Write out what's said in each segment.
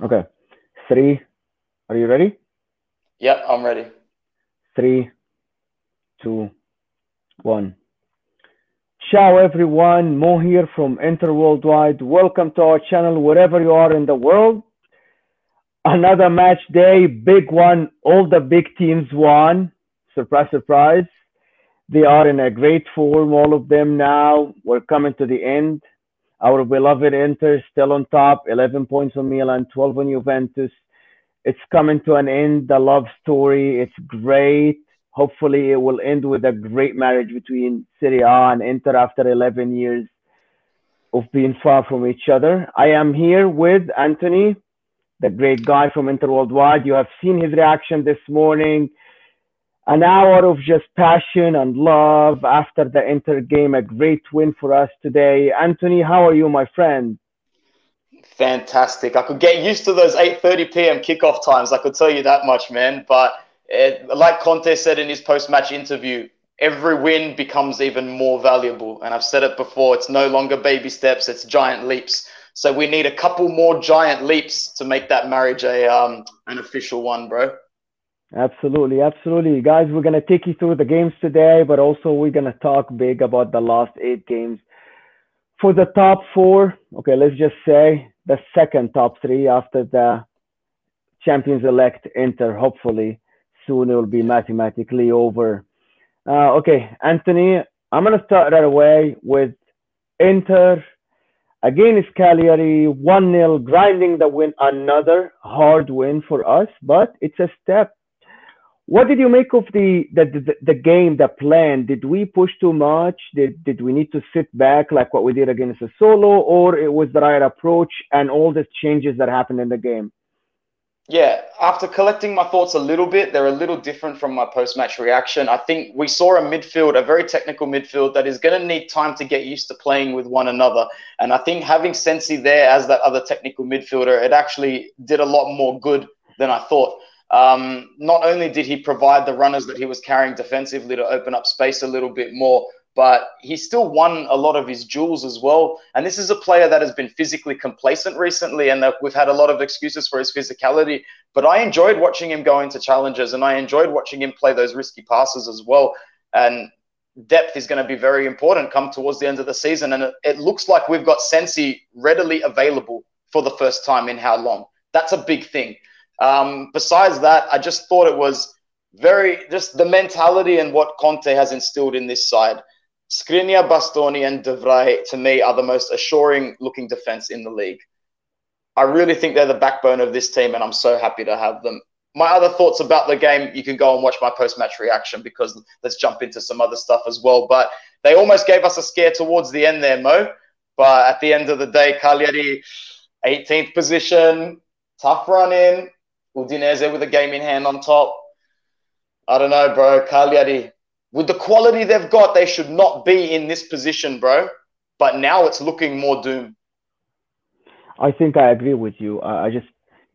Okay. Three. Are you ready? Yep, I'm ready. Three, two, one. Ciao everyone, Mo here from Inter Worldwide. Welcome to our channel wherever you are in the world. Another match day, big one. All the big teams won. Surprise, surprise. They are in a great form, all of them now. We're coming to the end. Our beloved Inter still on top, 11 points on Milan, 12 on Juventus. It's coming to an end, the love story. It's great. Hopefully, it will end with a great marriage between Serie A and Inter after 11 years of being far from each other. I am here with Anthony, the great guy from Inter Worldwide. You have seen his reaction this morning. An hour of just passion and love after the Inter game. A great win for us today. Anthony, how are you, my friend? Fantastic. I could get used to those 8:30 p.m. kickoff times. I could tell you that much, man. But it, like Conte said in his post-match interview, every win becomes even more valuable. And I've said it before, it's no longer baby steps, it's giant leaps. So we need a couple more giant leaps to make that marriage a um, an official one, bro. Absolutely, absolutely. Guys, we're going to take you through the games today, but also we're going to talk big about the last eight games. For the top four, okay, let's just say the second top three after the champions elect Inter, hopefully soon it will be mathematically over. Uh, okay, Anthony, I'm going to start right away with Inter against Cagliari, 1 0, grinding the win, another hard win for us, but it's a step. What did you make of the, the, the, the game, the plan? Did we push too much? Did, did we need to sit back like what we did against Sassuolo or it was the right approach and all the changes that happened in the game? Yeah, after collecting my thoughts a little bit, they're a little different from my post match reaction. I think we saw a midfield, a very technical midfield, that is going to need time to get used to playing with one another. And I think having Sensi there as that other technical midfielder, it actually did a lot more good than I thought. Um, not only did he provide the runners that he was carrying defensively to open up space a little bit more, but he still won a lot of his duels as well. And this is a player that has been physically complacent recently, and we've had a lot of excuses for his physicality. But I enjoyed watching him go into challenges, and I enjoyed watching him play those risky passes as well. And depth is going to be very important come towards the end of the season. And it, it looks like we've got Sensi readily available for the first time in how long. That's a big thing. Um, besides that, I just thought it was very just the mentality and what Conte has instilled in this side. Skriniar, Bastoni, and De Vrij, to me, are the most assuring looking defense in the league. I really think they're the backbone of this team, and I'm so happy to have them. My other thoughts about the game, you can go and watch my post match reaction because let's jump into some other stuff as well. But they almost gave us a scare towards the end there, Mo. But at the end of the day, Cagliari, 18th position, tough run in. Udinese with a game in hand on top. I don't know, bro. Cagliari, with the quality they've got, they should not be in this position, bro. But now it's looking more doom. I think I agree with you. Uh, I just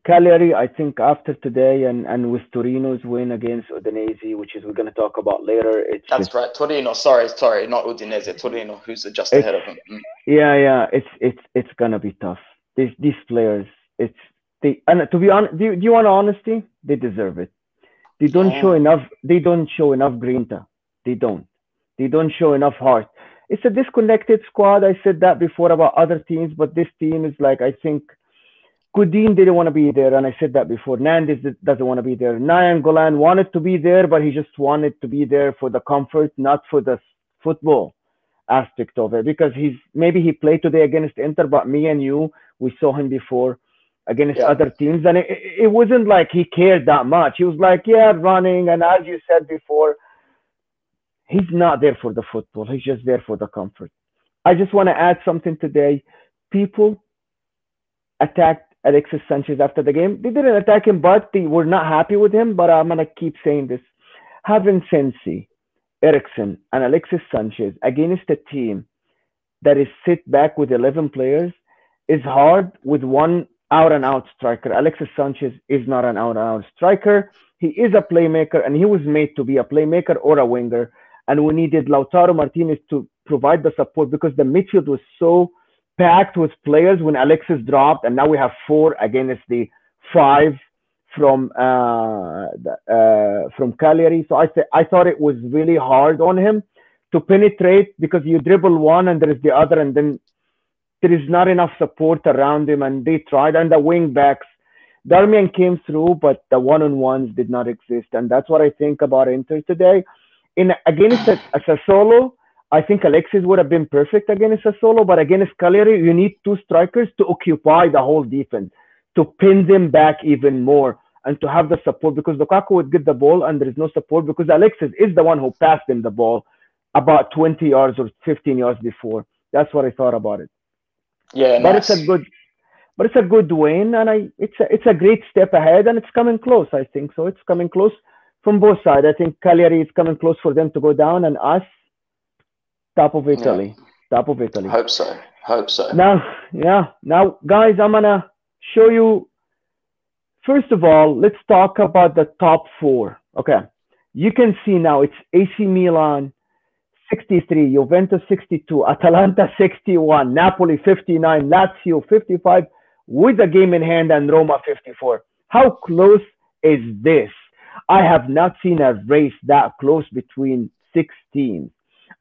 Cagliari, I think after today and, and with Torino's win against Udinese, which is we're going to talk about later. It's That's just, right. Torino, sorry, sorry, not Udinese. Torino, who's just ahead of him. Mm. Yeah, yeah, it's it's it's gonna be tough. These these players, it's they and to be honest, do, you, do you want honesty? They deserve it. They don't Yeah. show enough. They don't show enough grinta. They don't. They don't show enough heart. It's a disconnected squad. I said that before about other teams, but this team is like I think Godín didn't want to be there, and I said that before. Nández doesn't want to be there. Nainggolan wanted to be there, but he just wanted to be there for the comfort, not for the football aspect of it. Because he's maybe he played today against Inter, but me and you, we saw him before against Yeah. other teams, and it, it wasn't like he cared that much. He was like, yeah, running, and as you said before, he's not there for the football. He's just there for the comfort. I just want to add something today. People attacked Alexis Sanchez after the game. They didn't attack him, but they were not happy with him. But I'm gonna keep saying this: having Sensi, Eriksen, and Alexis Sanchez against a team that is sit back with 11 players is hard with one out and out striker. Alexis Sanchez is not an out and out striker. He is a playmaker, and he was made to be a playmaker or a winger. And we needed Lautaro Martinez to provide the support because the midfield was so packed with players when Alexis dropped, and now we have four against the five from uh, uh, from Cagliari. So I th- I thought it was really hard on him to penetrate because you dribble one and there is the other, and then there is not enough support around him. And they tried, and the wing backs, Darmian came through, but the one on ones did not exist, and that's what I think about Inter today. In against a, a I think Alexis would have been perfect against Sassuolo, but against Cagliari, you need two strikers to occupy the whole defense, to pin them back even more and to have the support because Lukaku would get the ball and there is no support because Alexis is the one who passed him the ball about 20 yards or 15 yards before. That's what I thought about it. Yeah, but nice. it's a good, but it's a good win, and I it's a it's a great step ahead, and it's coming close. I think so. It's coming close from both sides. I think Cagliari is coming close for them to go down, and us top of Italy, yeah. top of Italy. Hope so. Hope so. Now, yeah. Now, guys, I'm gonna show you First of all, let's talk about the top four. Okay. You can see now it's AC Milan 63, Juventus 62, Atalanta 61, Napoli 59, Lazio 55, with a game in hand, and Roma 54. How close is this? I have not seen a race that close between six teams.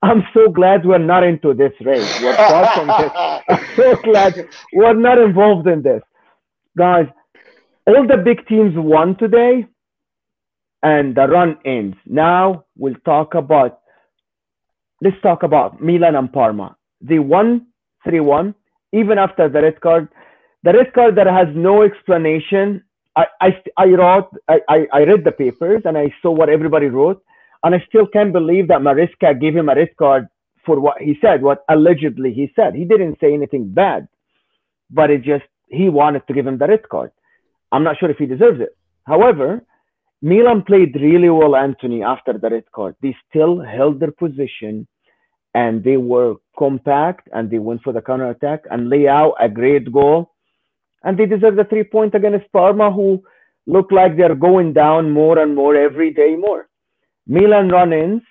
I'm so glad we're not into this race. We're far from this. I'm so glad we're not involved in this. Guys, all the big teams won today and the run ends. Now we'll talk about let's talk about Milan and Parma. They won 3-1 even after the red card. The red card that has no explanation. I, I, I wrote I, I read the papers and I saw what everybody wrote and I still can't believe that Maresca gave him a red card for what he said, what allegedly he said. He didn't say anything bad, but it just he wanted to give him the red card. I'm not sure if he deserves it. However, Milan played really well, Anthony, after the red card. They still held their position and they were compact and they went for the counter attack and lay out a great goal. And they deserve the three point against Parma, who look like they're going down more and more every day more. Milan run ins.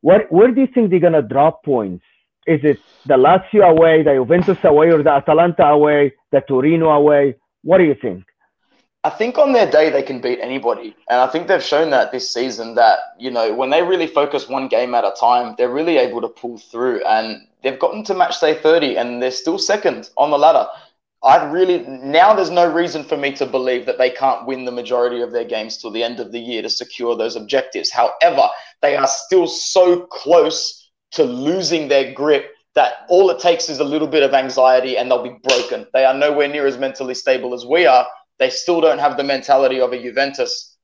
Where, where do you think they're going to drop points? Is it the Lazio away, the Juventus away, or the Atalanta away, the Torino away? What do you think? I think on their day they can beat anybody, and I think they've shown that this season that you know when they really focus one game at a time, they're really able to pull through, and they've gotten to match day thirty, and they're still second on the ladder. I really now there's no reason for me to believe that they can't win the majority of their games till the end of the year to secure those objectives. However, they are still so close to losing their grip that all it takes is a little bit of anxiety and they'll be broken. They are nowhere near as mentally stable as we are. They still don't have the mentality of a Juventus.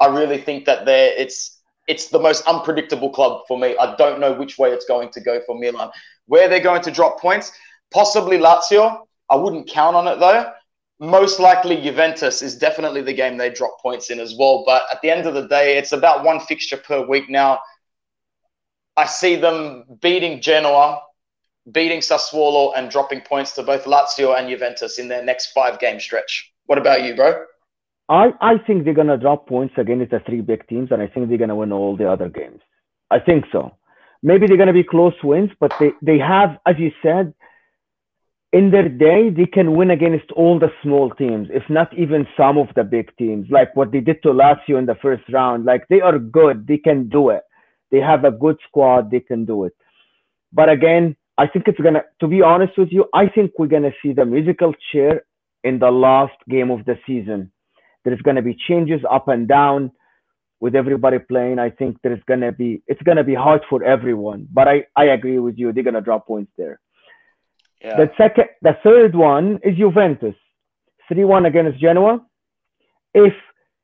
I really think that they're it's it's the most unpredictable club for me. I don't know which way it's going to go for Milan. Where they're going to drop points, possibly Lazio. I wouldn't count on it though. Most likely Juventus is definitely the game they drop points in as well. But at the end of the day, it's about one fixture per week now. I see them beating Genoa, beating Sassuolo and dropping points to both Lazio and Juventus in their next five game stretch. What about you, bro? I, I think they're going to drop points against the three big teams, and I think they're going to win all the other games. I think so. Maybe they're going to be close wins, but they, they have, as you said, in their day, they can win against all the small teams, if not even some of the big teams, like what they did to Lazio in the first round. Like they are good, they can do it. They have a good squad, they can do it. But again, I think it's gonna. To be honest with you, I think we're gonna see the musical chair in the last game of the season. There's gonna be changes up and down with everybody playing. I think there's gonna be. It's gonna be hard for everyone. But I I agree with you. They're gonna drop points there. Yeah. The second, the third one is Juventus, three-one against Genoa. If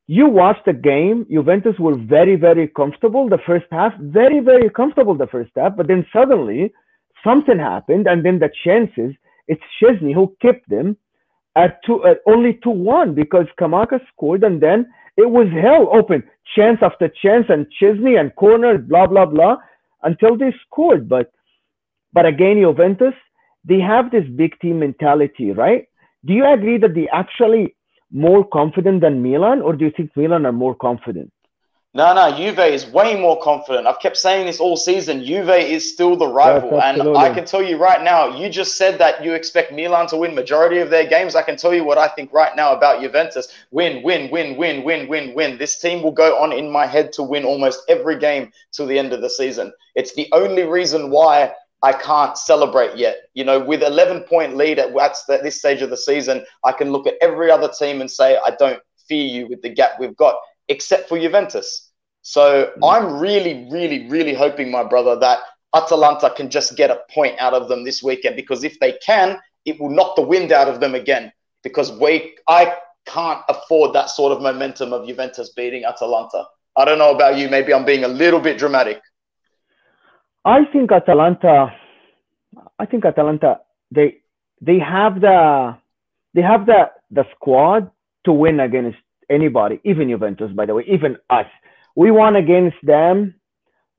you watch the game, Juventus were very, very comfortable the first half, very, very comfortable the first half, but then suddenly something happened, and then the chances, it's Szczesny who kept them at two, at only two one because Scamacca scored, and then it was hell open, chance after chance, and Szczesny and corner, blah blah blah, until they scored. But but again, Juventus, they have this big team mentality, right? Do you agree that they actually more confident than Milan, or do you think Milan are more confident? No, no, Juve is way more confident. I've kept saying this all season. Juve is still the rival. Yes, and. I can tell you right now, you just said that you expect Milan to win majority of their games. I can tell you what I think right now about Juventus. Win, win, win, win, win, win, win. This team will go on in my head to win almost every game till the end of the season. It's the only reason why I can't celebrate yet. You know, with 11 point lead at, at this stage of the season, I can look at every other team and say, I don't fear you with the gap we've got, except for Juventus. So mm. I'm really, really, really hoping, my brother, that Atalanta can just get a point out of them this weekend because if they can, it will knock the wind out of them again. Because we, I can't afford that sort of momentum of Juventus beating Atalanta. I don't know about you. Maybe I'm being a little bit dramatic. I think Atalanta. I think Atalanta. They they have the they have the the squad to win against anybody, even Juventus, by the way, even us. We won against them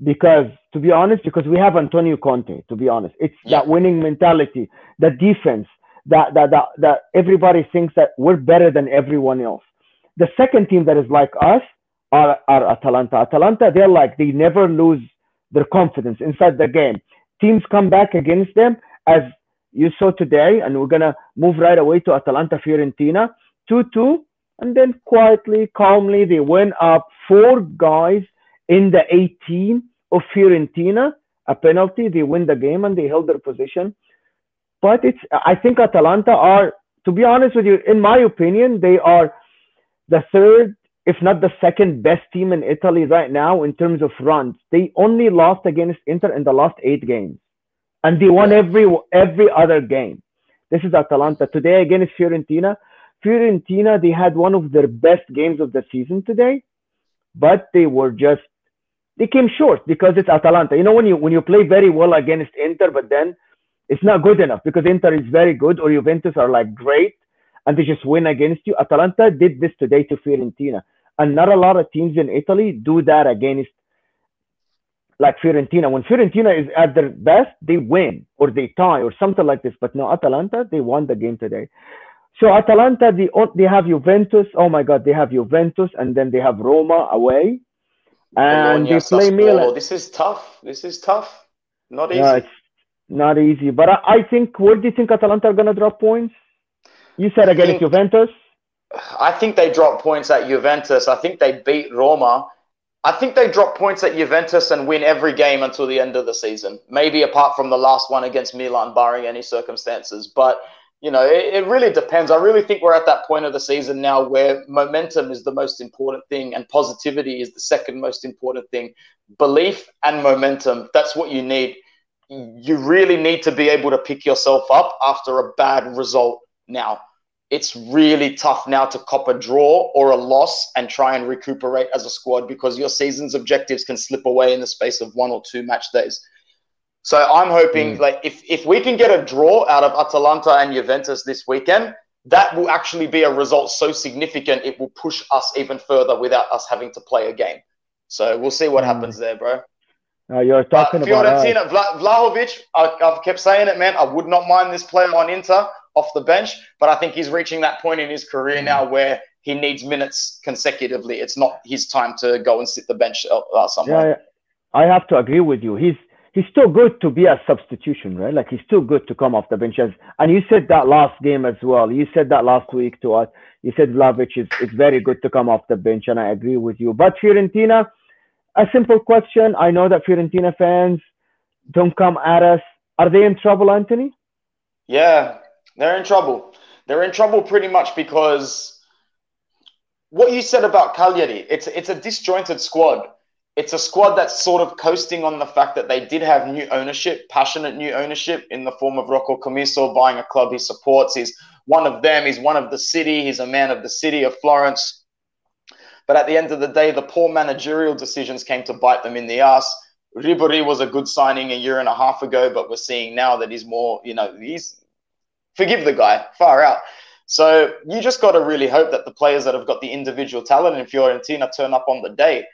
because, to be honest, because we have Antonio Conte. To be honest, it's that winning mentality, the defense, that that that that everybody thinks that we're better than everyone else. The second team that is like us are are Atalanta. Atalanta, they're like they never lose their confidence inside the game. Teams come back against them as you saw today, and we're gonna move right away to Atalanta Fiorentina, two-two, and then quietly, calmly, they went up four guys in the 18 of Fiorentina, a penalty. They win the game and they held their position. But it's, I think Atalanta are, to be honest with you, in my opinion, they are the third, if not the second best team in Italy right now in terms of runs. They only lost against Inter in the last eight games, and they won every every other game. This is Atalanta today against Fiorentina. Fiorentina, they had one of their best games of the season today, but they were just they came short because it's Atalanta. You know when you when you play very well against Inter, but then it's not good enough because Inter is very good or Juventus are like great and they just win against you. Atalanta did this today to Fiorentina, and not a lot of teams in Italy do that against like Fiorentina. When Fiorentina is at their best, they win or they tie or something like this. But no, Atalanta, they won the game today. So Atalanta, they they have Juventus. Oh my God, they have Juventus, and then they have Roma away, and Bologna, they play Milan. This is tough. This is tough. Not easy. It's not easy. But I, I think where do you think Atalanta are gonna drop points? You said against think- Juventus. I think they drop points at Juventus. I think they beat Roma. I think they drop points at Juventus and win every game until the end of the season. Maybe apart from the last one against Milan, barring any circumstances. But you know, it, it really depends. I really think we're at that point of the season now where momentum is the most important thing and positivity is the second most important thing. Belief and momentum, that's what you need. You really need to be able to pick yourself up after a bad result now it's really tough now to cop a draw or a loss and try and recuperate as a squad because your season's objectives can slip away in the space of one or two match days. So I'm hoping Mm. like if, if we can get a draw out of Atalanta and Juventus this weekend, that will actually be a result so significant it will push us even further without us having to play a game. So we'll see what Mm. happens there, bro. Uh, you're talking about us. Fiorentina, Vla- Vlahovic, I, I've kept saying it, man. I would not mind this player on Inter off the bench, but I think he's reaching that point in his career now where he needs minutes consecutively. It's not his time to go and sit the bench uh, uh, somewhere. Yeah, I have to agree with you. He's he's still good to be a substitution, right? Like he's still good to come off the bench. As, and you said that last game as well. You said that last week to us. You said Vlahovic is, is very good to come off the bench, and I agree with you. But Fiorentina, a simple question. I know that Fiorentina fans don't come at us. Are they in trouble, Anthony? Yeah, they're in trouble. They're in trouble pretty much because what you said about Cagliari, it's it's a disjointed squad. It's a squad that's sort of coasting on the fact that they did have new ownership, passionate new ownership in the form of Rocco Commisso buying a club he supports. He's one of them. He's one of the city. He's a man of the city of Florence. But at the end of the day, the poor managerial decisions came to bite them in the ass. Ribéry was a good signing a year and a half ago, but we're seeing now that he's more, you know, he's forgive the guy, far out. So you just got to really hope that the players that have got the individual talent in Fiorentina turn up on the day.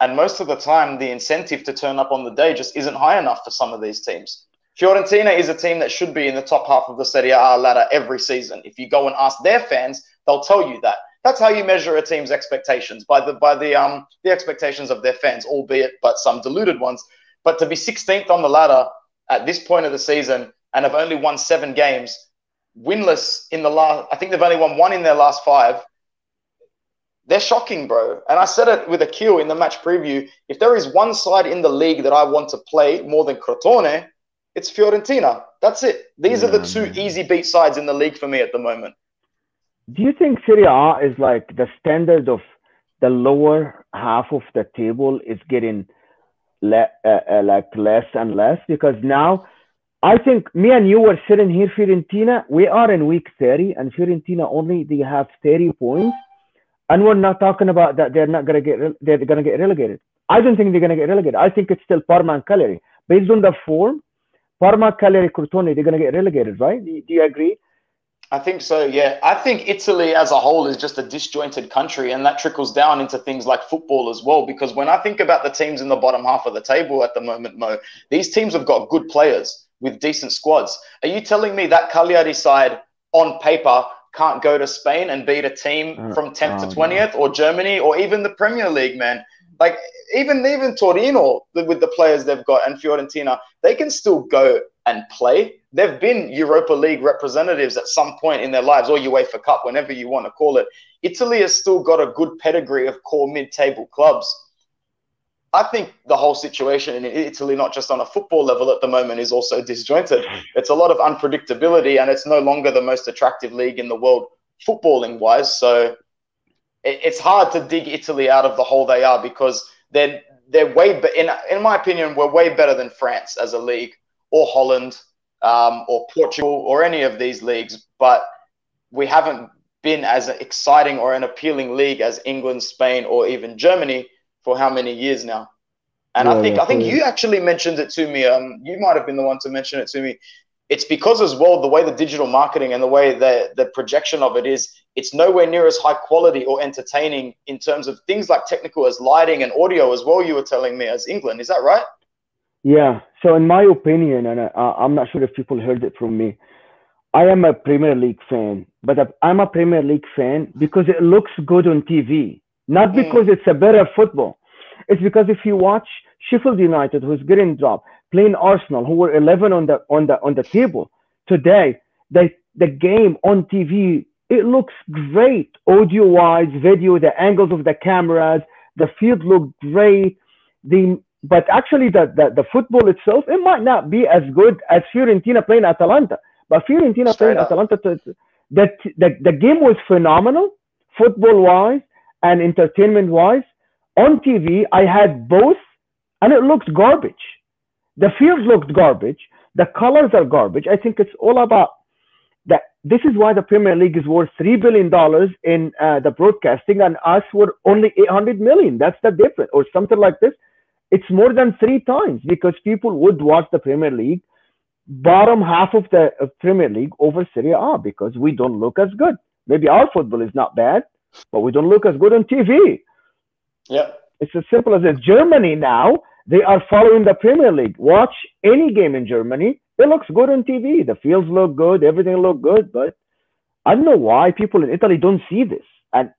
And most of the time, the incentive to turn up on the day just isn't high enough for some of these teams. Fiorentina is a team that should be in the top half of the Serie A ladder every season. If you go and ask their fans, they'll tell you that. That's how you measure a team's expectations by the by the um the expectations of their fans, albeit but some diluted ones. But to be 16th on the ladder at this point of the season and have only won seven games, winless in the last, I think they've only won one in their last five. They're shocking, bro. And I said it with Akil in the match preview. If there is one side in the league that I want to play more than Crotone, it's Fiorentina. That's it. These yeah, are the two man. easy beat sides in the league for me at the moment. Do you think Serie A is like the standard of the lower half of the table is getting le- uh, uh, like less and less? Because now I think me and you were sitting here, Fiorentina. We are in week 30, and Fiorentina only they have 30 points, and we're not talking about that they're not gonna get they're gonna get relegated. I don't think they're gonna get relegated. I think it's still Parma and Cagliari based on the form. Parma, Cagliari, Crotone, they're gonna get relegated, right? Do, do you agree? I think so, yeah. I think Italy as a whole is just a disjointed country, and that trickles down into things like football as well. Because when I think about the teams in the bottom half of the table at the moment, Mo, these teams have got good players with decent squads. Are you telling me that Cagliari side on paper can't go to Spain and beat a team uh, from 10th to 20th or Germany or even the Premier League, man? Like even even Torino with the players they've got and Fiorentina, they can still go and play. They've been Europa League representatives at some point in their lives, or UEFA Cup, whenever you want to call it. Italy has still got a good pedigree of core mid-table clubs. I think the whole situation in Italy, not just on a football level at the moment, is also disjointed. It's a lot of unpredictability, and it's no longer the most attractive league in the world footballing wise. So it's hard to dig Italy out of the hole they are because they're they're way be- in in my opinion we're way better than France as a league or Holland um, or Portugal or any of these leagues, but we haven't been as exciting or an appealing league as England, Spain, or even Germany for how many years now? And yeah, I think yeah, I think you actually mentioned it to me. Um, you might have been the one to mention it to me. It's because as well the way the digital marketing and the way the the projection of it is, it's nowhere near as high quality or entertaining in terms of things like technical as lighting and audio as well. You were telling me as England, is that right? Yeah. So in my opinion, and I, I'm not sure if people heard it from me, I am a Premier League fan, but I'm a Premier League fan because it looks good on TV, not hmm. because it's a better football. It's because if you watch Sheffield United, who's getting dropped, playing Arsenal, who were 11 on the on the on the table today, the the game on TV it looks great, audio wise, video, the angles of the cameras, the field looked great. The but actually the, the, the football itself it might not be as good as Fiorentina playing Atalanta. But Fiorentina Straight playing up. Atalanta, that the, the game was phenomenal, football wise and entertainment wise on TV, I had both, and it looks garbage. The fields looked garbage. The colors are garbage. I think it's all about that. This is why the Premier League is worth three billion dollars in uh, the broadcasting, and us were only eight hundred million. That's the difference, or something like this. It's more than three times because people would watch the Premier League, bottom half of the Premier League over Serie A because we don't look as good. Maybe our football is not bad, but we don't look as good on TV. Yeah. It's as simple as this. Germany now, they are following the Premier League. Watch any game in Germany. It looks good on TV. The fields look good. Everything look good. But I don't know why people in Italy don't see this. And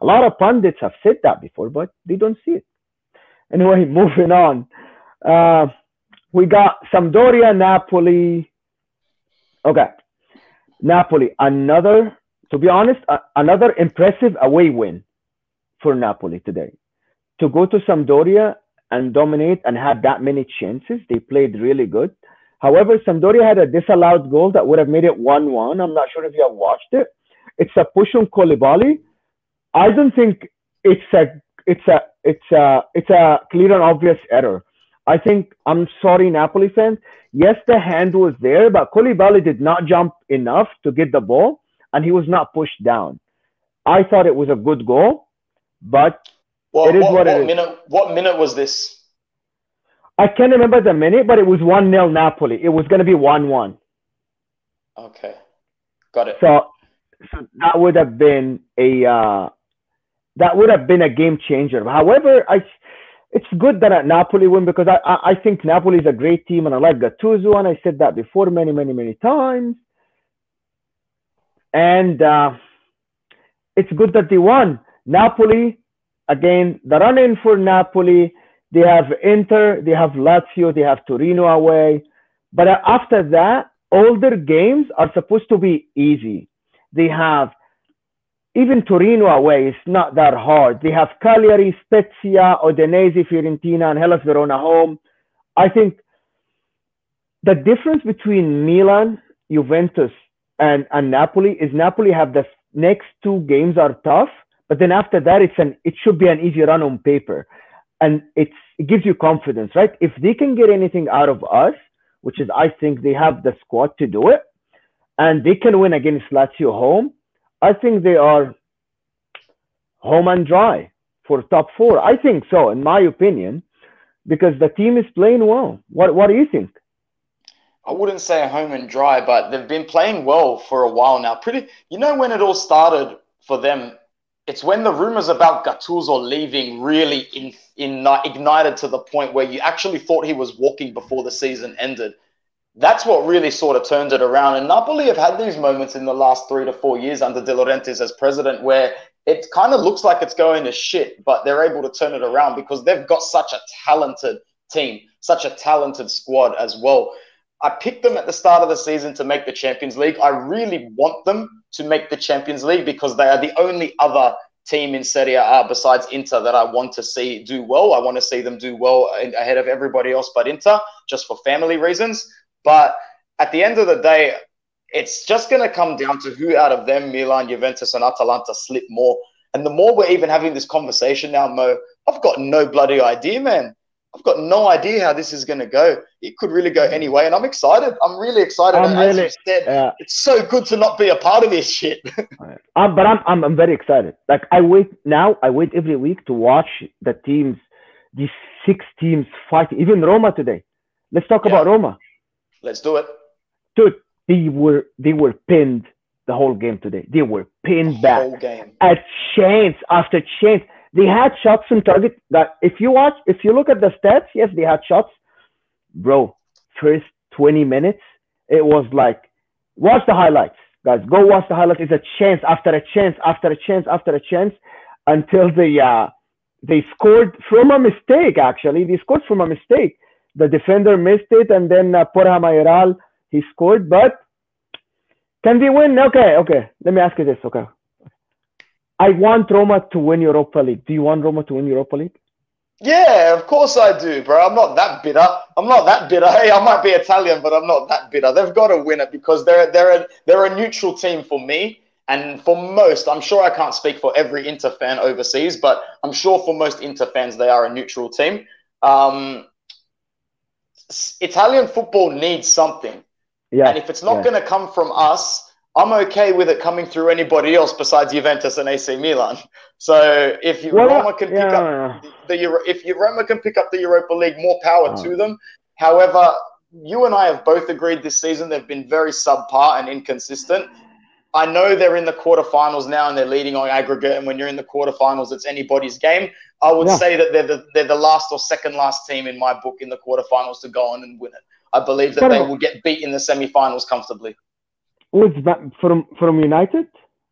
a lot of pundits have said that before, but they don't see it. Anyway, moving on. Uh, we got Sampdoria, Napoli. Okay. Napoli, another, to be honest, uh, another impressive away win for Napoli today. To go to Sampdoria and dominate and have that many chances, they played really good. However, Sampdoria had a disallowed goal that would have made it 1 1. I'm not sure if you have watched it. It's a push on Koulibaly. I don't think it's a it's a it's a it's a clear and obvious error. I think I'm sorry, Napoli fans. Yes, the hand was there, but Koulibaly did not jump enough to get the ball, and he was not pushed down. I thought it was a good goal. But well, it is what, what, what minute? What minute was this? I can't remember the minute, but it was one 0 Napoli. It was going to be one one. Okay, got it. So, so that would have been a uh, that would have been a game changer. However, I it's good that Napoli win because I, I, I think Napoli is a great team and I like Gattuso and I said that before many many many times. And uh, it's good that they won. Napoli, again, the run in for Napoli. They have Inter, they have Lazio, they have Torino away. But uh, after that, all their games are supposed to be easy. They have even Torino away is not that hard. They have Cagliari, Spezia, Udinese, Fiorentina, and Hellas Verona home. I think the difference between Milan, Juventus, and, and Napoli is Napoli have the next two games are tough, but then after that, it's an it should be an easy run on paper, and it gives you confidence, right? If they can get anything out of us, which is I think they have the squad to do it, and they can win against Lazio home, I think they are home and dry for top four. I think so, in my opinion, because the team is playing well. What What do you think? I wouldn't say home and dry, but they've been playing well for a while now. Pretty, you know, when it all started for them, it's when the rumors about Gattuso leaving really in, in, uh, ignited to the point where you actually thought he was walking before the season ended. That's what really sort of turned it around. And Napoli have had these moments in the last three to four years under De Laurentiis as president where it kind of looks like it's going to shit, but they're able to turn it around because they've got such a talented team, such a talented squad as well. I picked them at the start of the season to make the Champions League. I really want them to make the Champions League because they are the only other team in Serie A besides Inter that I want to see do well. I want to see them do well ahead of everybody else but Inter, just for family reasons. But at the end of the day, it's just going to come down to who out of them, Milan, Juventus, and Atalanta, slip more. And the more we're even having this conversation now, Mo, I've got no bloody idea, man. I've got no idea how this is going to go. It could really go anyway, and I'm excited. I'm really excited. I'm As really, said, uh, it's so good to not be a part of this shit. um, but I'm, I'm I'm very excited. Like I wait now. I wait every week to watch the teams, these six teams fight. Even Roma today. Let's talk Yeah. about Roma, Let's do it. dude. They were they were pinned the whole game today. They were pinned back. Whole game. a chance after chance. They had shots on target that if you watch, if you look at the stats, yes, they had shots. Bro, first 20 minutes, it was like, watch the highlights, guys. Go watch the highlights. It's a chance after a chance after a chance after a chance until they uh they scored from a mistake. Actually, they scored from a mistake. The defender missed it, and then uh, Borja Mayoral he scored. But can they win? Okay, okay. Let me ask you this. Okay, I want Roma to win Europa League. Do you want Roma to win Europa League? Yeah, of course I do, bro. I'm not that bitter. I'm not that bitter. Hey, I might be Italian, but I'm not that bitter. They've got to win it because they're they're a, they're a neutral team for me and for most. I'm sure I can't speak for every Inter fan overseas, but I'm sure for most Inter fans they are a neutral team. Um, Italian football needs something, Yeah. and if it's not yeah. going to come from us, I'm okay with it coming through anybody else besides Juventus and AC Milan. So if you, Well, Roma can pick yeah, up the Euro, if you, Roma can pick up the Europa League, more power Oh. to mm. them. However, you and I have both agreed this season they've been very subpar and inconsistent. I know they're in the quarterfinals now and they're leading on aggregate. And when you're in the quarterfinals, it's anybody's game. I would Yeah. say that they're the, they're the last or second last team in my book in the quarterfinals to go on and win it. I believe that they will get beat in the semifinals comfortably. Who's that from from United?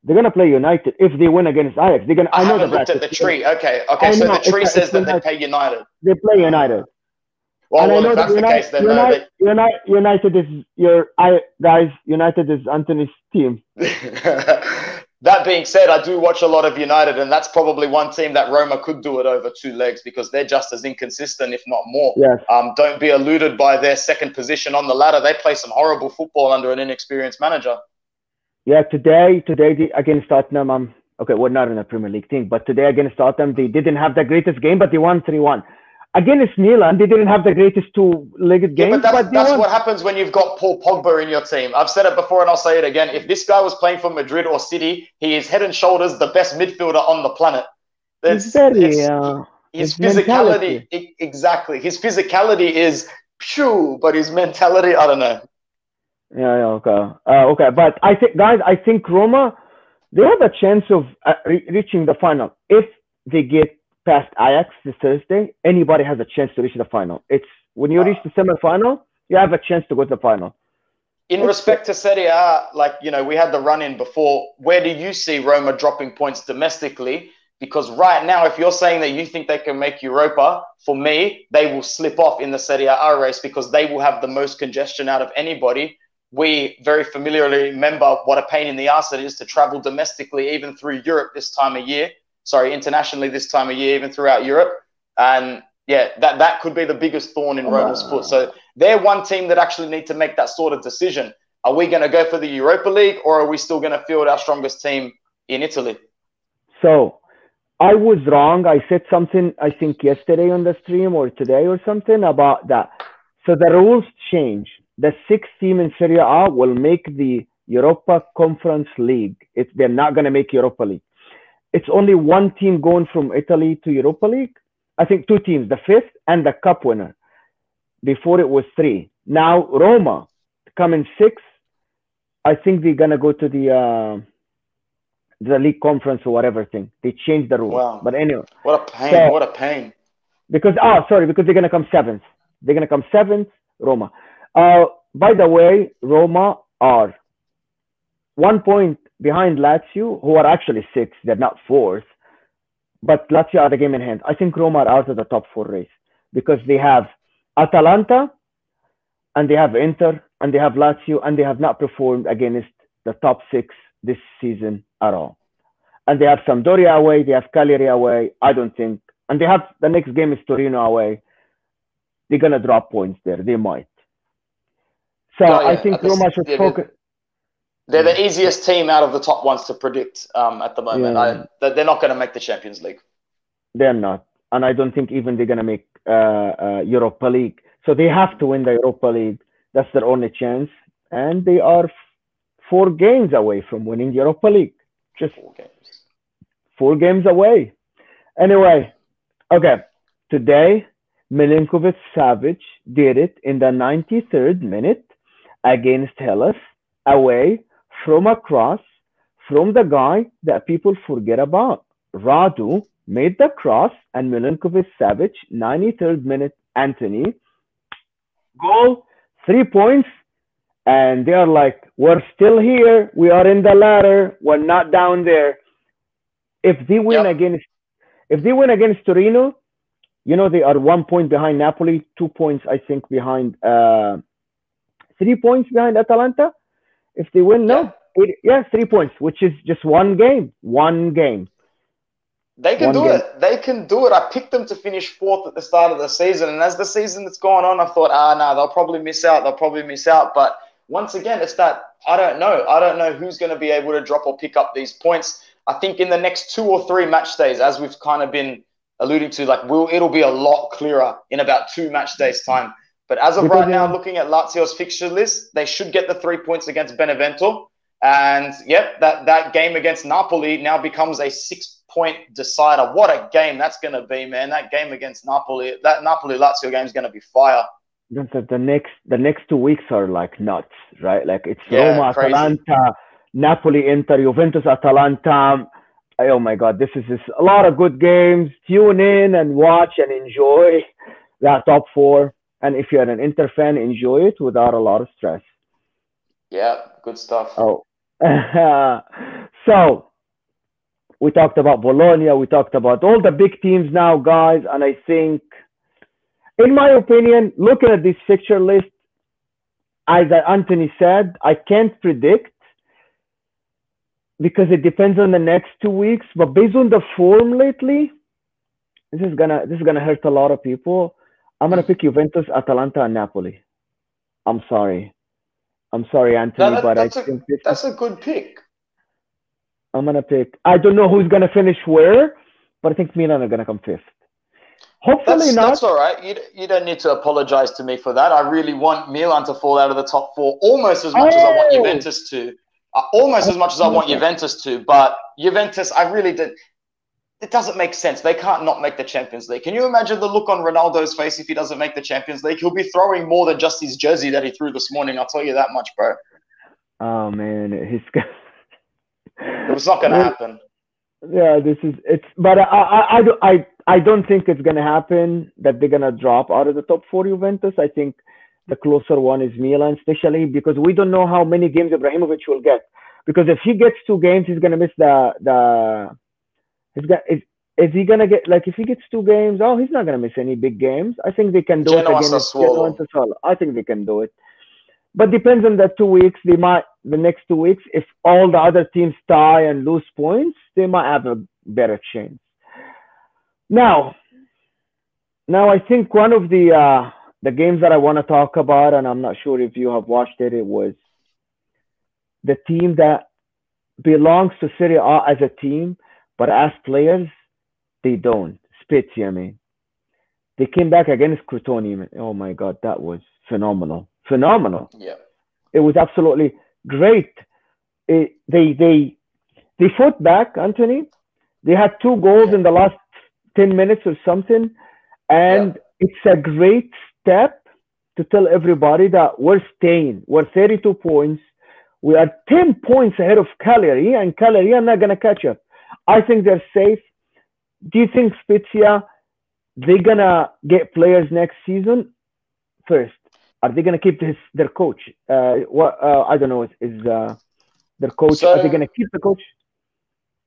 They're gonna play United if they win against Ajax. They're gonna. I, I, know haven't the looked at the tree. Okay, okay. I So know, the tree says that they play United. They play United. Well, well know if that that's the United, case, then no, United, United, United is your I guys. United is Anthony's team. that being said, I do watch a lot of United, and that's probably one team that Roma could do it over two legs because they're just as inconsistent, if not more. Yes. Um, don't be eluded by their second position on the ladder. They play some horrible football under an inexperienced manager. Yeah. Today, today against Tottenham. Um. Okay, we're not in a Premier League thing, but today against Tottenham, they didn't have the greatest game, but they won three-one. Against Milan, they didn't have the greatest two-legged Yeah, but that's, but that's what happens when you've got Paul Pogba in your team. I've said it before and I'll say it again. If this guy was playing for Madrid or City, he is head and shoulders the best midfielder on the planet. It's very. it's- Uh, his physicality, exactly. His physicality is phew, but his mentality, I don't know. Yeah, yeah, okay. Uh, okay, but I think, guys, I think Roma, they have a chance of uh, re- reaching the final. If they get past Ajax this Thursday, anybody has a chance to reach the final. It's when you reach the semifinal, you have a chance to go to the final. in respect to Serie A, like you know, we had the run in before. Where do you see Roma dropping points domestically? Because right now, if you're saying that you think they can make Europa, for me, they will slip off in the Serie A race because they will have the most congestion out of anybody. We very familiarly remember what a pain in the ass it is to travel domestically, even through Europe this time of year. Sorry, internationally this time of year, even throughout Europe. And yeah, that, that could be the biggest thorn in Roma's foot. So they're one team that actually need to make that sort of decision. Are we going to go for the Europa League or are we still going to field our strongest team in Italy? So I was wrong. I said something, I think, yesterday on the stream or today or something about that. So the rules change. The sixth team in Serie A will make the Europa Conference League. It's, they're not going to make Europa League. It's only one team going from Italy to Europa League. I think two teams, the fifth and the cup winner. Before it was three. Now Roma coming sixth. I think they're gonna go to the uh, the league conference or whatever thing. They changed the rules. Wow. But anyway. What a pain. So, what a pain. Because oh sorry, because they're gonna come seventh. They're gonna come seventh, Roma. Uh by the way, Roma are one point behind Lazio, who are actually six, they're not fourth. But Lazio are the game in hand. I think Roma are out of the top four race because they have Atalanta and they have Inter and they have Lazio and they have not performed against the top six this season at all. And they have Sampdoria away, they have Cagliari away. I don't think, and they have the next game is Torino away. They're gonna drop points there. They might. So oh, yeah. I think Roma should focus. They're the easiest team out of the top ones to predict um, at the moment. Yeah. I, they're not going to make the Champions League. They're not, and I don't think even they're going to make uh, uh, Europa League. So they have to win the Europa League. That's their only chance, and they are f- four games away from winning Europa League. Just four games. Four games away. Anyway, okay. Today, Milinkovic Savic did it in the 93rd minute against Hellas away from a cross from the guy that people forget about. Radu made the cross and Milinkovic Savic, 93rd minute, Anthony, goal, three points. And they are like, we're still here. We are in the ladder. We're not down there. If they win yep. against, if they win against Torino, you know they are one point behind Napoli, two points I think behind, uh, three points behind Atalanta. If they win, no, yeah. yeah, three points, which is just one game, one game. They can one do game. it. They can do it. I picked them to finish fourth at the start of the season, and as the season that's gone on, I thought, ah, no, nah, they'll probably miss out. They'll probably miss out. But once again, it's that I don't know. I don't know who's going to be able to drop or pick up these points. I think in the next two or three match days, as we've kind of been alluding to, like we'll, it'll be a lot clearer in about two match days' time. But as of because right now, looking at Lazio's fixture list, they should get the three points against Benevento. And yep, that, that game against Napoli now becomes a six point decider. What a game that's going to be, man. That game against Napoli, that Napoli Lazio game is going to be fire. The, the, next the next two weeks are like nuts, right? Like it's yeah, Roma, crazy. Atalanta, Napoli, Inter, Juventus, Atalanta. Oh my God, this is just a lot of good games. Tune in and watch and enjoy that top four. And if you're an Inter fan, enjoy it without a lot of stress. Yeah, good stuff. Oh, so we talked about Bologna, we talked about all the big teams now, guys, and I think, in my opinion, looking at this fixture list, as Anthony said, I can't predict because it depends on the next two weeks. But based on the form lately, this is gonna this is gonna hurt a lot of people. I'm gonna pick Juventus, Atalanta, and Napoli. I'm sorry. I'm sorry, Anthony, that, but I think a, that's a good pick. I'm gonna pick. I don't know who's gonna finish where, but I think Milan are gonna come fifth. Hopefully that's, not. That's all right. You, you don't need to apologize to me for that. I really want Milan to fall out of the top four almost as much oh. as I want oh! Juventus to. Uh, almost as much as I want Juventus to, but Juventus, I really did it doesn't make sense. They can't not make the Champions League. Can you imagine the look on Ronaldo's face if he doesn't make the Champions League? He'll be throwing more than just his jersey that he threw this morning. I'll tell you that much, bro. Oh man, he's. it was not going to happen. Yeah, this is it's. But I, I, I, I, I don't think it's going to happen that they're going to drop out of the top four Juventus. I think the closer one is Milan, especially because we don't know how many games Ibrahimovic will get. Because if he gets two games, he's gonna miss the the. He's got is, is he gonna get like if he gets two games? Oh, he's not gonna miss any big games. I think they can do Genoa it against. Genoa and Sassuolo. I think they can do it, but depends on the two weeks. They might the next two weeks if all the other teams tie and lose points, they might have a better chance. Now, now I think one of the uh, the games that I want to talk about, and I'm not sure if you have watched it, it was the team that belongs to Serie A as a team, but as players, they don't. Spezia, man. They came back against Crotone. Man. Oh my God, that was phenomenal. Phenomenal. Yeah. It was absolutely great. It, they they they fought back, Anthony. They had two goals in the last 10 minutes or something. And it's a great step to tell everybody that we're staying. We're 32 points. We are 10 points ahead of Cagliari, and Cagliari are not going to catch up. I think they're safe. Do you think Spezia, they're going to get players next season? First, are they going to keep his, their coach? Uh, what uh, I don't know. Is, is uh, their coach? So- are they going to keep the coach?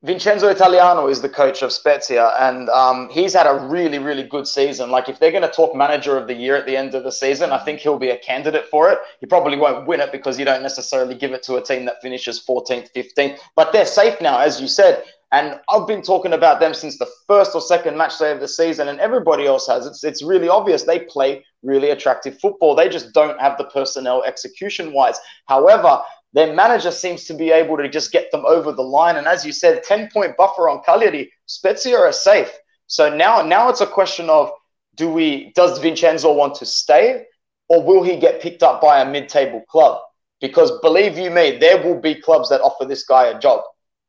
Vincenzo Italiano is the coach of Spezia, and um, he's had a really, really good season. Like, if they're going to talk manager of the year at the end of the season, I think he'll be a candidate for it. He probably won't win it because you don't necessarily give it to a team that finishes 14th, 15th. But they're safe now, as you said. And I've been talking about them since the first or second match day of the season, and everybody else has. It's it's really obvious they play really attractive football. They just don't have the personnel execution wise. However, their manager seems to be able to just get them over the line. And as you said, 10 point buffer on Cagliari, Spezia are safe. So now, now it's a question of do we, does Vincenzo want to stay or will he get picked up by a mid table club? Because believe you me, there will be clubs that offer this guy a job.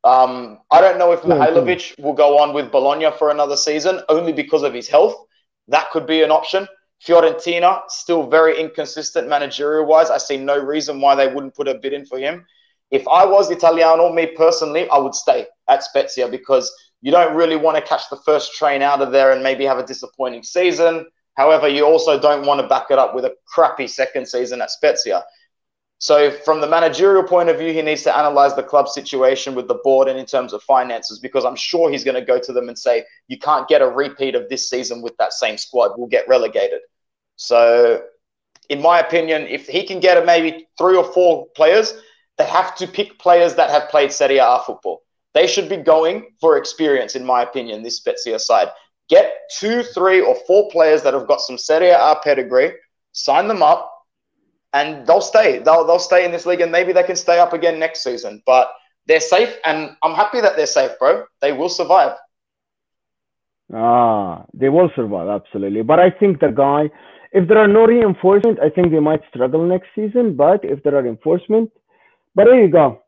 Um, I don't know if Mihajlovic will go on with Bologna for another season only because of his health. That could be an option. Fiorentina, still very inconsistent managerial wise. I see no reason why they wouldn't put a bid in for him. If I was Italiano, me personally, I would stay at Spezia because you don't really want to catch the first train out of there and maybe have a disappointing season. However, you also don't want to back it up with a crappy second season at Spezia. So, from the managerial point of view, he needs to analyze the club situation with the board and in terms of finances, because I'm sure he's going to go to them and say, You can't get a repeat of this season with that same squad. We'll get relegated. So, in my opinion, if he can get maybe three or four players, they have to pick players that have played Serie A football. They should be going for experience, in my opinion, this Spezia side. Get two, three, or four players that have got some Serie A pedigree, sign them up, and they'll stay. They'll, they'll stay in this league, and maybe they can stay up again next season. But they're safe, and I'm happy that they're safe, bro. They will survive. Ah, they will survive, absolutely. But I think the guy, if there are no reinforcement, I think they might struggle next season. But if there are reinforcement, but there you go.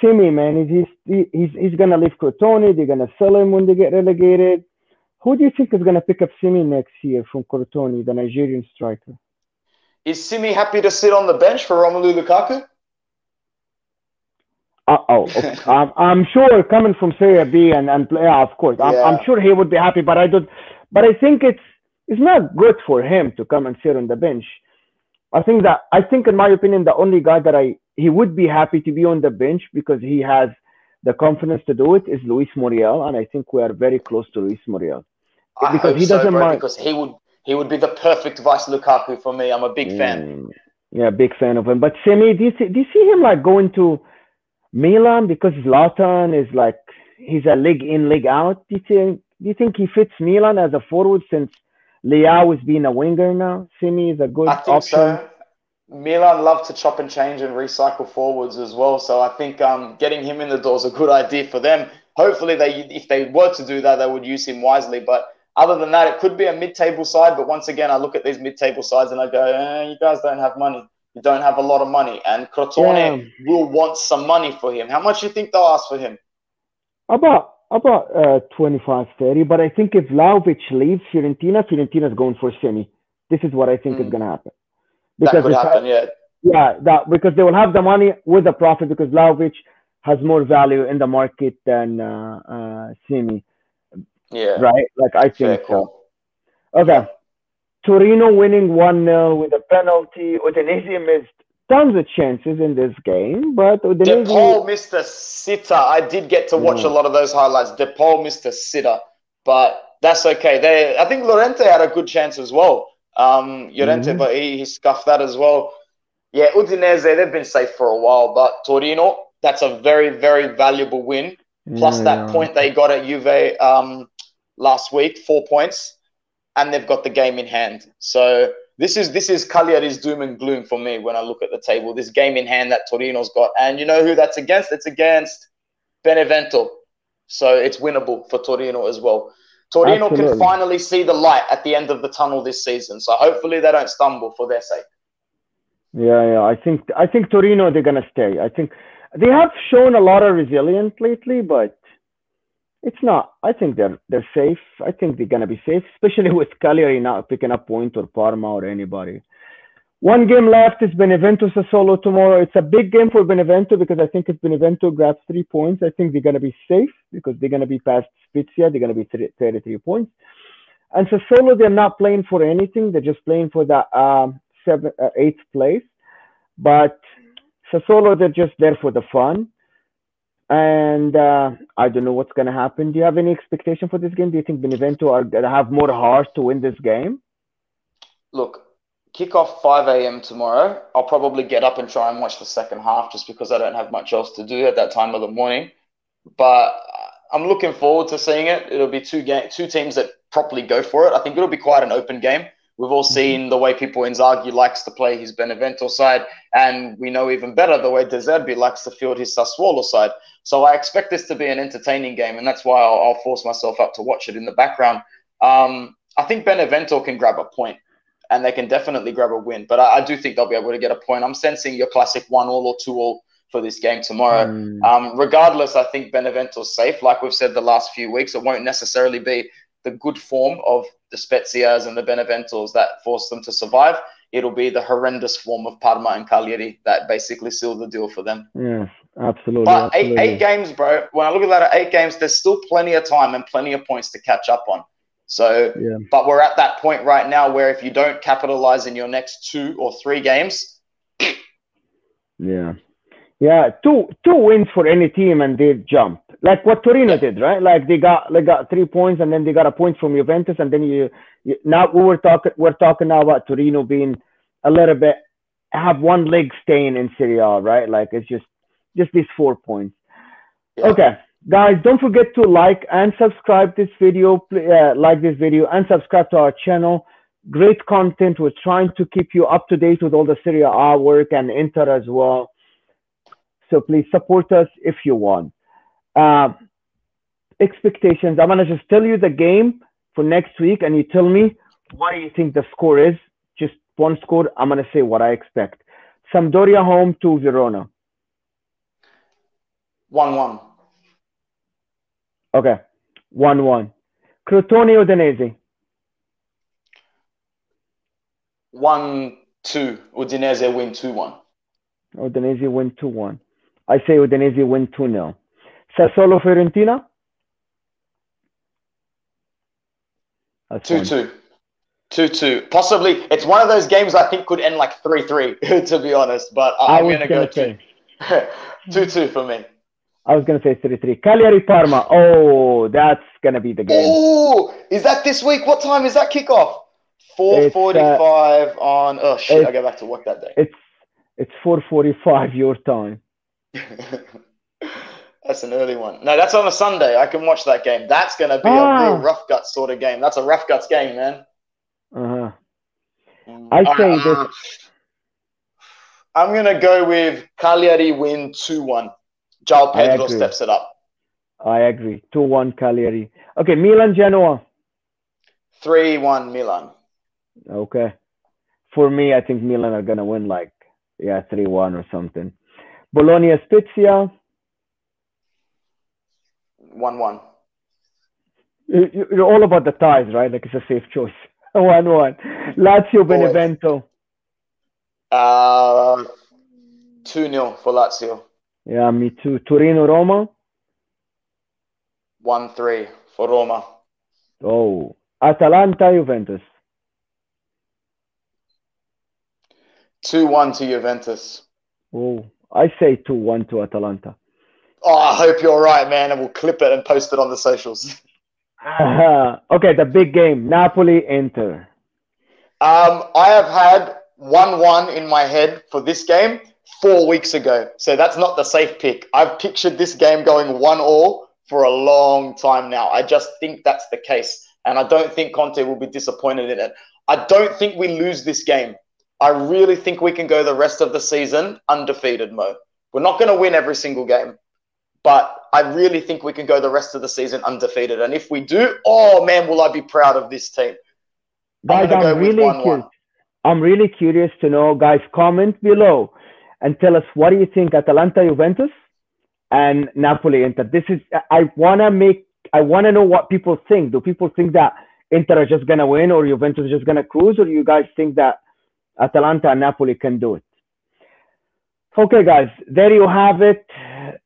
Simy, man, he's he's he's, he's gonna leave Crotone. They're gonna sell him when they get relegated. Who do you think is gonna pick up Simy next year from Crotone, the Nigerian striker? Is Simy happy to sit on the bench for Romelu Lukaku? Uh oh, okay. I'm, I'm sure coming from Serie B and and yeah, of course, I'm, Yeah. I'm sure he would be happy. But I don't. But I think it's it's not good for him to come and sit on the bench. I think that I think, in my opinion, the only guy that I he would be happy to be on the bench because he has the confidence to do it is Luis Muriel, and I think we are very close to Luis Muriel. I Because he doesn't bro, mind- because he would he would be the perfect vice Lukaku for me. I'm a big fan. Mm, yeah, big fan of him. But Simy, do you see, do you see him like going to Milan because Zlatan is like he's a leg in, leg out? Do you think do you think he fits Milan as a forward since Leao is being a winger now? Simy is a good I think option. so. Milan love to chop and change and recycle forwards as well. So I think um, getting him in the door is a good idea for them. Hopefully, they if they were to do that, they would use him wisely. But other than that, it could be a mid-table side. But once again, I look at these mid-table sides and I go, eh, you guys don't have money. You don't have a lot of money, and Crotone Yeah. will want some money for him. How much do you think they'll ask for him? About about uh, 25, 30. But I think if Vlahovic leaves Fiorentina, Fiorentina's going for Simy. This is what I think is Mm. going to happen. That could happen, yeah. Yeah, that because they will have the money with the profit because Vlahovic has more value in the market than uh, uh, Simy, Yeah, right? Like I think so. Okay, Torino winning 1 0 with a penalty. Udinese missed tons of chances in this game, but Udinese. De Paul missed a sitter. I did get to watch Yeah. a lot of those highlights. De Paul missed a sitter, but that's okay. They, I think Llorente had a good chance as well. Um, Llorente, Mhm. but he, he scuffed that as well. Yeah, Udinese, they've been safe for a while, but Torino, that's a very, very valuable win. Plus Yeah, that point they got at Juve um, last week, four points, and they've got the game in hand. So this is this is Cagliari's doom and gloom for me when I look at the table. This game in hand that Torino's got, and you know who that's against? It's against Benevento. So it's winnable for Torino as well. Torino can finally see the light at the end of the tunnel this season. So hopefully they don't stumble for their sake. Yeah, yeah. I think I think Torino they're gonna stay. I think they have shown a lot of resilience lately, but it's not. I think they're they're safe. I think they're gonna be safe, especially with Cagliari not picking up point or Parma or anybody. One game left is Benevento Sassuolo tomorrow. It's a big game for Benevento because I think if Benevento grabs three points, I think they're gonna be safe because they're gonna be past Spezia. They're gonna be 33 points. And Sassuolo, they're not playing for anything. They're just playing for the um, seven, uh, eighth place. But Sassuolo, they're just there for the fun. And uh, I don't know what's going to happen. Do you have any expectation for this game? Do you think Benevento are going to have more heart to win this game? Look, kick off 5 a.m. tomorrow. I'll probably get up and try and watch the second half just because I don't have much else to do at that time of the morning. But I'm looking forward to seeing it. It'll be two game, two teams that properly go for it. I think it'll be quite an open game. We've all seen the way Pippo Inzaghi likes to play his Benevento side, and we know even better the way De Zerbi likes to field his Sassuolo side. So I expect this to be an entertaining game, and that's why I'll, I'll force myself up to watch it in the background. Um, I think Benevento can grab a point, and they can definitely grab a win. But I, I do think they'll be able to get a point. I'm sensing your classic one all or two all for this game tomorrow. Mm, Um, regardless, I think Benevento's safe. Like we've said the last few weeks, it won't necessarily be the good form of the Spezias and the Beneventos that force them to survive. It'll be the horrendous form of Parma and Cagliari that basically seal the deal for them. yes, absolutely. But eight, absolutely. eight games, bro. When I look at that, at eight games, there's still plenty of time and plenty of points to catch up on. So, Yeah. but we're at that point right now where if you don't capitalize in your next two or three games, Yeah. Yeah, two two wins for any team and they jump. Like what Torino did, right? Like they got they got three points and then they got a point from Juventus and then you, you now we were talking we're talking now about Torino being a little bit have one leg staying in Serie A, right? Like it's just just these four points. Yeah. Okay, guys, don't forget to like and subscribe this video. Uh, like this video and subscribe to our channel. Great content. We're trying to keep you up to date with all the Serie A work and Inter as well. So please support us if you want. Uh, expectations. I'm gonna just tell you the game for next week, and you tell me what do you think the score is. Just one score. I'm gonna say what I expect. Sampdoria home to Verona. 1 1. Okay, one-one. Crotone Udinese. 1 2. Udinese win 2 1. Udinese win two-one. I say Udinese win two 0 Sassuolo Fiorentina. That's 2 one. 2. 2 2. Possibly, it's one of those games I think could end like 3 3, to be honest. But I'm going to go gonna say. 2 2 for me. I was gonna say three-three. Cagliari Parma. Oh, that's gonna be the game. Oh, is that this week? What time is that kickoff? Uh, 4.45 on. Oh, shit. I go back to work that day. It's it's 4:45 your time. that's an early one. No, that's on a Sunday. I can watch that game. That's going to be Ah. a real rough guts sort of game. That's a rough guts game, man. Uh-huh. I say Uh, this- I'm going to go with Cagliari win 2 1. João I Pedro steps it up. I agree. 2-1 Cagliari. Okay, Milan Genoa. 3 1 Milan. Okay. For me, I think Milan are gonna win like yeah, 3-1 or something. Bologna Spezia. 1 1. You- you- You're all about the ties, right? Like it's a safe choice. 1-1. Lazio Benevento. Uh, 2 0 for Lazio. Yeah, me too. Torino Roma. 1 3 for Roma. Oh, Atalanta Juventus. 2 1 to Juventus. Oh, I say 2 1 to Atalanta. Oh, I hope you're right, man, and we'll clip it and post it on the socials. Uh, okay, the big game Napoli Inter. Um, I have had 1 1 in my head for this game four weeks ago. So that's not the safe pick. I've pictured this game going 1 all for a long time now. I just think that's the case. And I don't think Conte will be disappointed in it. I don't think we lose this game. I really think we can go the rest of the season undefeated, Mo. We're not going to win every single game, but I really think we can go the rest of the season undefeated. And if we do, oh man, will I be proud of this team. Guys, I'm, I'm really curious. I'm really curious to know, guys, comment below and tell us what do you think Atalanta Juventus and Napoli Inter. This is I wanna make I wanna know what people think. Do people think that Inter are just gonna win or Juventus is just gonna cruise, or you guys think that Atalanta and Napoli can do it? Okay, guys, there you have it.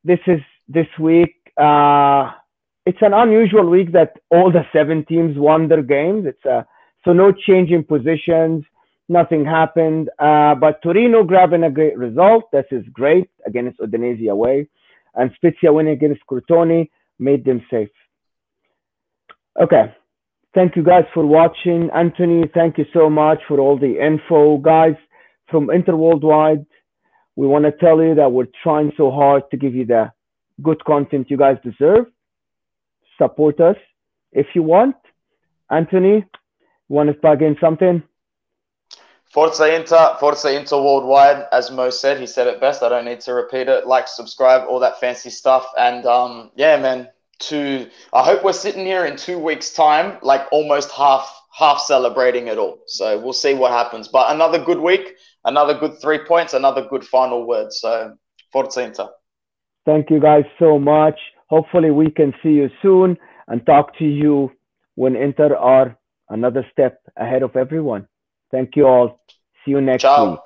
This is this week. Uh, it's an unusual week that all the seven teams won their games. It's a, so no change in positions, nothing happened. Uh, but Torino grabbing a great result. This is great against Udinese away. And Spezia winning against Crotone made them safe. Okay. Thank you guys for watching. Anthony, thank you so much for all the info. Guys, from Inter Worldwide, we want to tell you that we're trying so hard to give you the good content you guys deserve. Support us if you want. Anthony, want to plug in something? Forza Inter, Forza Inter Worldwide, as Mo said, he said it best. I don't need to repeat it. Like, subscribe, all that fancy stuff. And um, yeah, man, to I hope we're sitting here in two weeks' time, like almost half half celebrating it all. So we'll see what happens. But another good week, another good three points, another good final word. So Forza Inter. Thank you guys so much. Hopefully we can see you soon and talk to you when Inter are another step ahead of everyone. Thank you all. See you next Ciao. week.